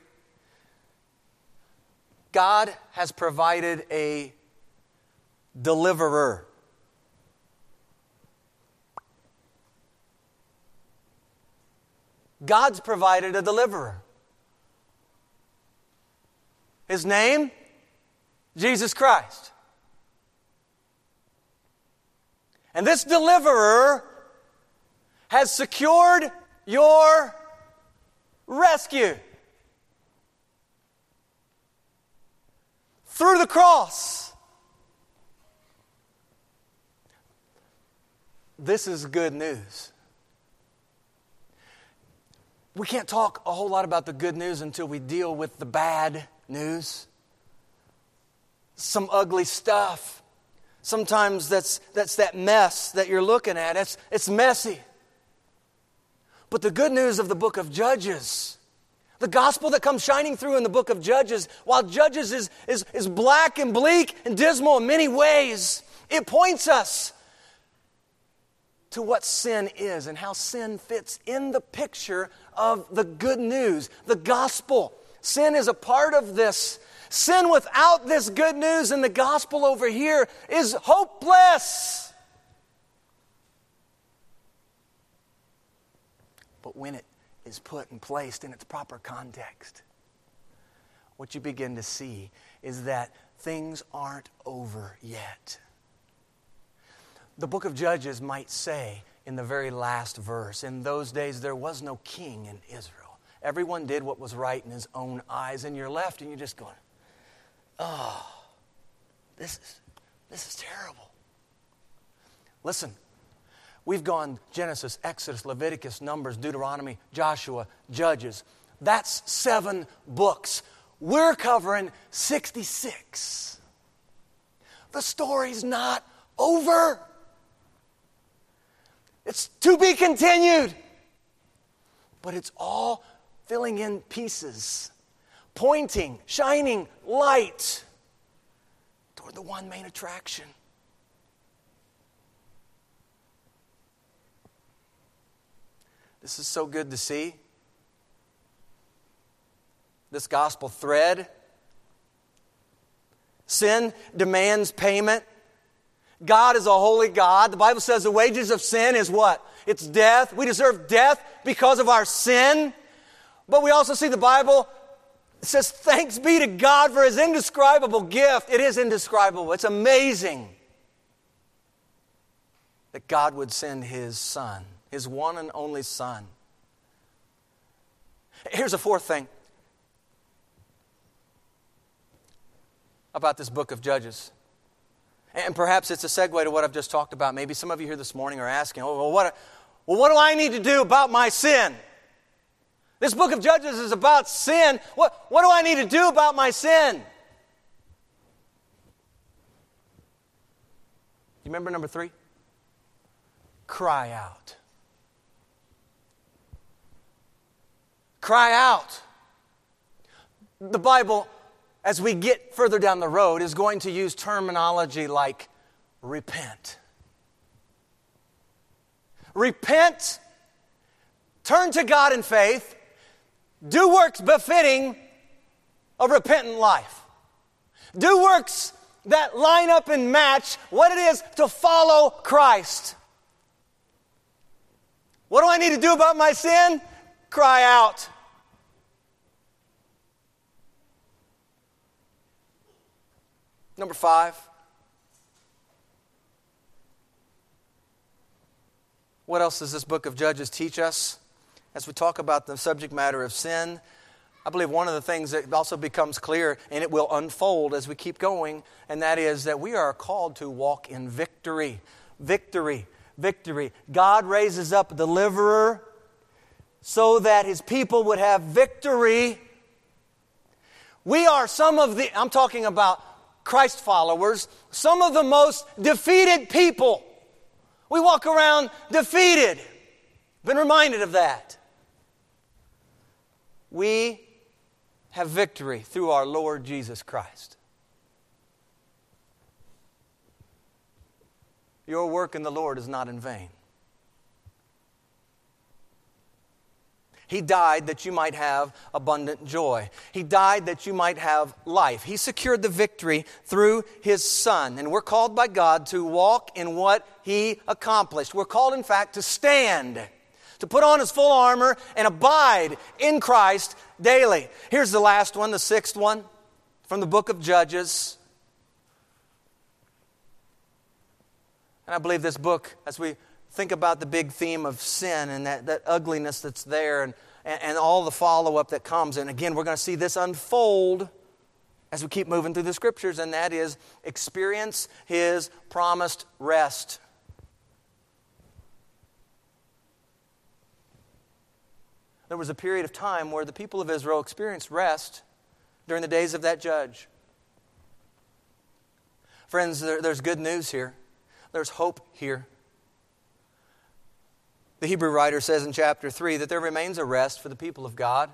God has provided a deliverer. God's provided a deliverer. His name? Jesus Christ. And this deliverer has secured your rescue through the cross. This is good news. We can't talk a whole lot about the good news until we deal with the bad news. Some ugly stuff. Sometimes that's, that's that mess that you're looking at. It's, it's messy. But the good news of the book of Judges, the gospel that comes shining through in the book of Judges, while Judges is, is, is black and bleak and dismal in many ways, it points us to what sin is and how sin fits in the picture of the good news, the gospel. Sin is a part of this. Sin without this good news and the gospel over here is hopeless. But when it is put and placed in its proper context, what you begin to see is that things aren't over yet the book of Judges might say in the very last verse In those days there was no king in Israel. Everyone did what was right in his own eyes, and you're left and you're just going, Oh, this is, this is terrible. Listen, we've gone Genesis, Exodus, Leviticus, Numbers, Deuteronomy, Joshua, Judges. That's seven books. We're covering 66. The story's not over. It's to be continued. But it's all filling in pieces, pointing, shining light toward the one main attraction. This is so good to see. This gospel thread. Sin demands payment. God is a holy God. The Bible says the wages of sin is what? It's death. We deserve death because of our sin. But we also see the Bible says, Thanks be to God for his indescribable gift. It is indescribable, it's amazing that God would send his son, his one and only son. Here's a fourth thing about this book of Judges. And perhaps it's a segue to what I've just talked about. Maybe some of you here this morning are asking, oh, well, what, well, what do I need to do about my sin? This book of Judges is about sin. What, what do I need to do about my sin? You remember number three? cry out. Cry out. The Bible, as we get further down the road, is going to use terminology like repent. Repent, turn to God in faith, do works befitting a repentant life. Do works that line up and match what it is to follow Christ. What do I need to do about my sin? Cry out. Number five. What else does this book of Judges teach us? As we talk about the subject matter of sin, I believe one of the things that also becomes clear, and it will unfold as we keep going, and that is that we are called to walk in victory. Victory, victory. God raises up a deliverer so that his people would have victory. We are some of the, I'm talking about Christ followers, some of the most defeated people. We walk around defeated. Been reminded of that. We have victory through our Lord Jesus Christ. Your work in the Lord is not in vain. He died that you might have abundant joy. He died that you might have life. He secured the victory through His Son. And we're called by God to walk in what He accomplished. We're called, in fact, to stand, to put on His full armor and abide in Christ daily. Here's the last one, the sixth one from the book of Judges. And I believe this book, as we think about the big theme of sin and that, that ugliness that's there and, and, and all the follow up that comes. And again, we're going to see this unfold as we keep moving through the scriptures, and that is experience his promised rest. There was a period of time where the people of Israel experienced rest during the days of that judge. Friends, there, there's good news here. There's hope here. The Hebrew writer says in chapter 3 that there remains a rest for the people of God.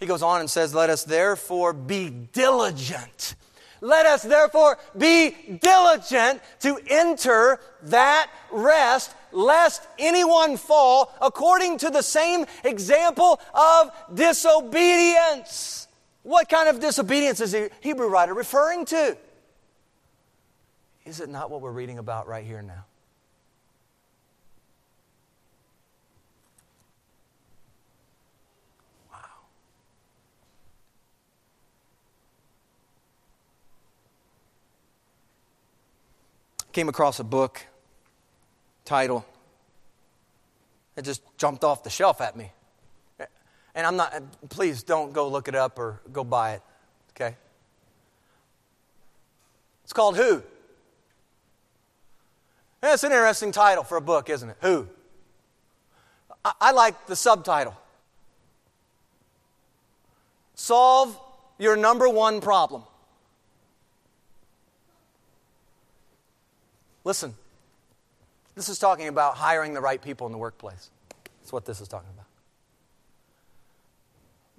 He goes on and says, Let us therefore be diligent. Let us therefore be diligent to enter that rest, lest anyone fall according to the same example of disobedience. What kind of disobedience is the Hebrew writer referring to? Is it not what we're reading about right here now? Came across a book title. It just jumped off the shelf at me. And I'm not, please don't go look it up or go buy it, okay? It's called Who? That's an interesting title for a book, isn't it? Who? I, I like the subtitle Solve your number one problem. Listen, this is talking about hiring the right people in the workplace. That's what this is talking about.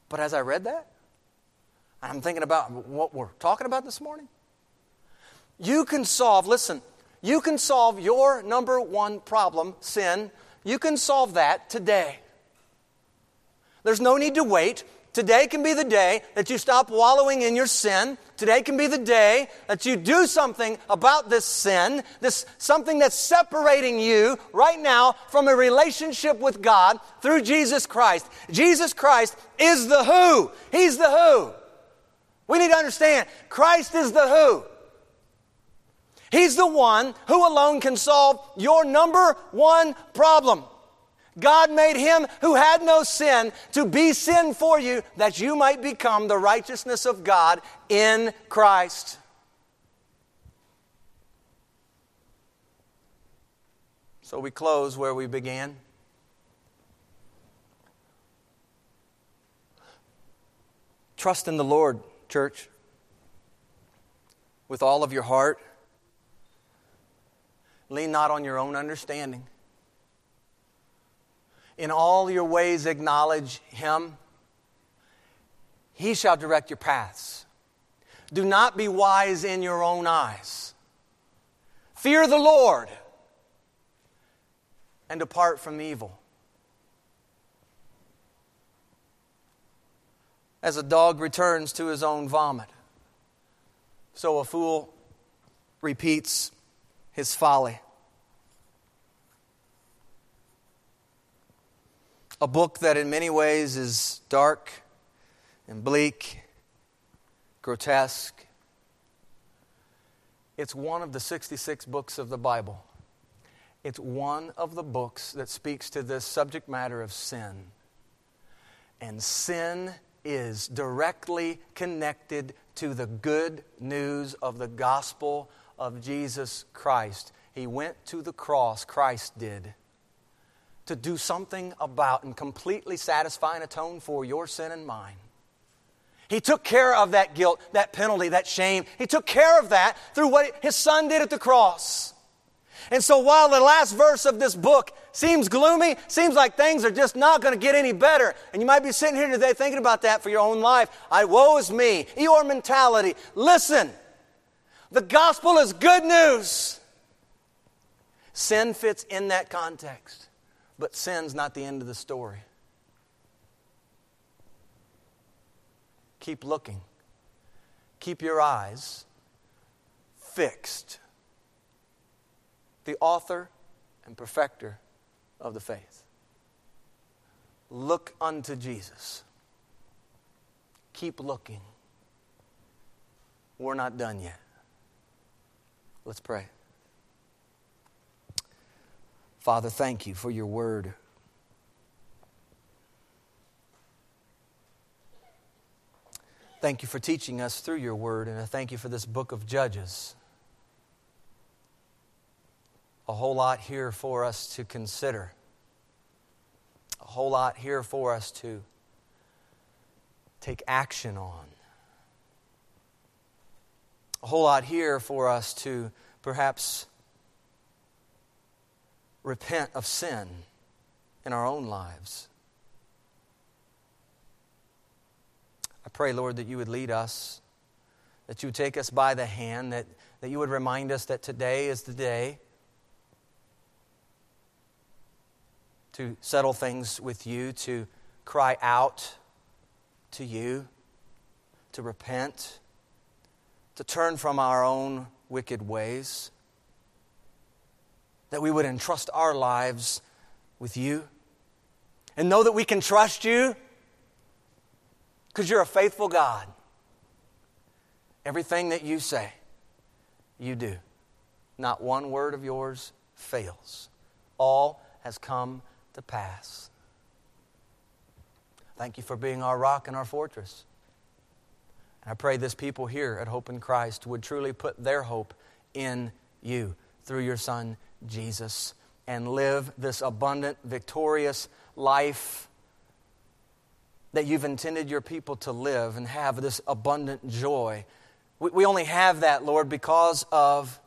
But as I read that, I'm thinking about what we're talking about this morning. You can solve, listen, you can solve your number one problem, sin. You can solve that today. There's no need to wait. Today can be the day that you stop wallowing in your sin. Today can be the day that you do something about this sin, this something that's separating you right now from a relationship with God through Jesus Christ. Jesus Christ is the who. He's the who. We need to understand Christ is the who. He's the one who alone can solve your number one problem. God made him who had no sin to be sin for you that you might become the righteousness of God in Christ. So we close where we began. Trust in the Lord, church, with all of your heart. Lean not on your own understanding. In all your ways, acknowledge him. He shall direct your paths. Do not be wise in your own eyes. Fear the Lord and depart from evil. As a dog returns to his own vomit, so a fool repeats his folly. A book that in many ways is dark and bleak, grotesque. It's one of the 66 books of the Bible. It's one of the books that speaks to this subject matter of sin. And sin is directly connected to the good news of the gospel of Jesus Christ. He went to the cross, Christ did, to do something about and completely satisfy and atone for your sin and mine. He took care of that guilt, that penalty, that shame. He took care of that through what his son did at the cross. And so while the last verse of this book seems gloomy, seems like things are just not going to get any better, and you might be sitting here today thinking about that for your own life. I woe is me, your mentality. Listen, the gospel is good news. Sin fits in that context, but sin's not the end of the story. Keep looking. Keep your eyes fixed the author and perfecter of the faith. Look unto Jesus. Keep looking. We're not done yet. Let's pray. Father, thank you for your word. Thank you for teaching us through your word, and I thank you for this book of Judges. A whole lot here for us to consider, a whole lot here for us to take action on, a whole lot here for us to perhaps repent of sin in our own lives. I pray, Lord, that you would lead us, that you would take us by the hand, that, that you would remind us that today is the day to settle things with you, to cry out to you, to repent, to turn from our own wicked ways, that we would entrust our lives with you and know that we can trust you because you're a faithful God. Everything that you say, you do. Not one word of yours fails. All has come to pass. Thank you for being our rock and our fortress. And I pray this people here at Hope in Christ would truly put their hope in you through your Son, Jesus, and live this abundant, victorious life that you've intended your people to live and have this abundant joy. We, we only have that, Lord, because of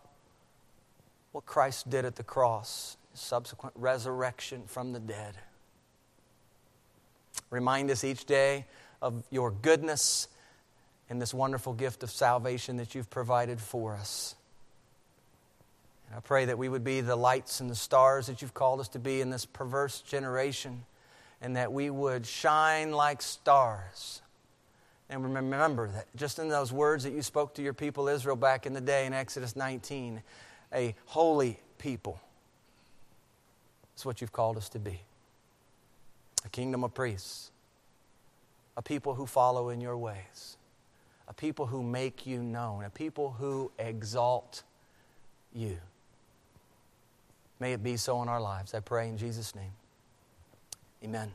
what Christ did at the cross subsequent resurrection from the dead. Remind us each day of your goodness and this wonderful gift of salvation that you've provided for us. I pray that we would be the lights and the stars that you've called us to be in this perverse generation, and that we would shine like stars. And remember that just in those words that you spoke to your people Israel back in the day in Exodus 19, a holy people it's what you've called us to be a kingdom of priests, a people who follow in your ways, a people who make you known, a people who exalt you. May it be so in our lives. I pray in Jesus' name. Amen.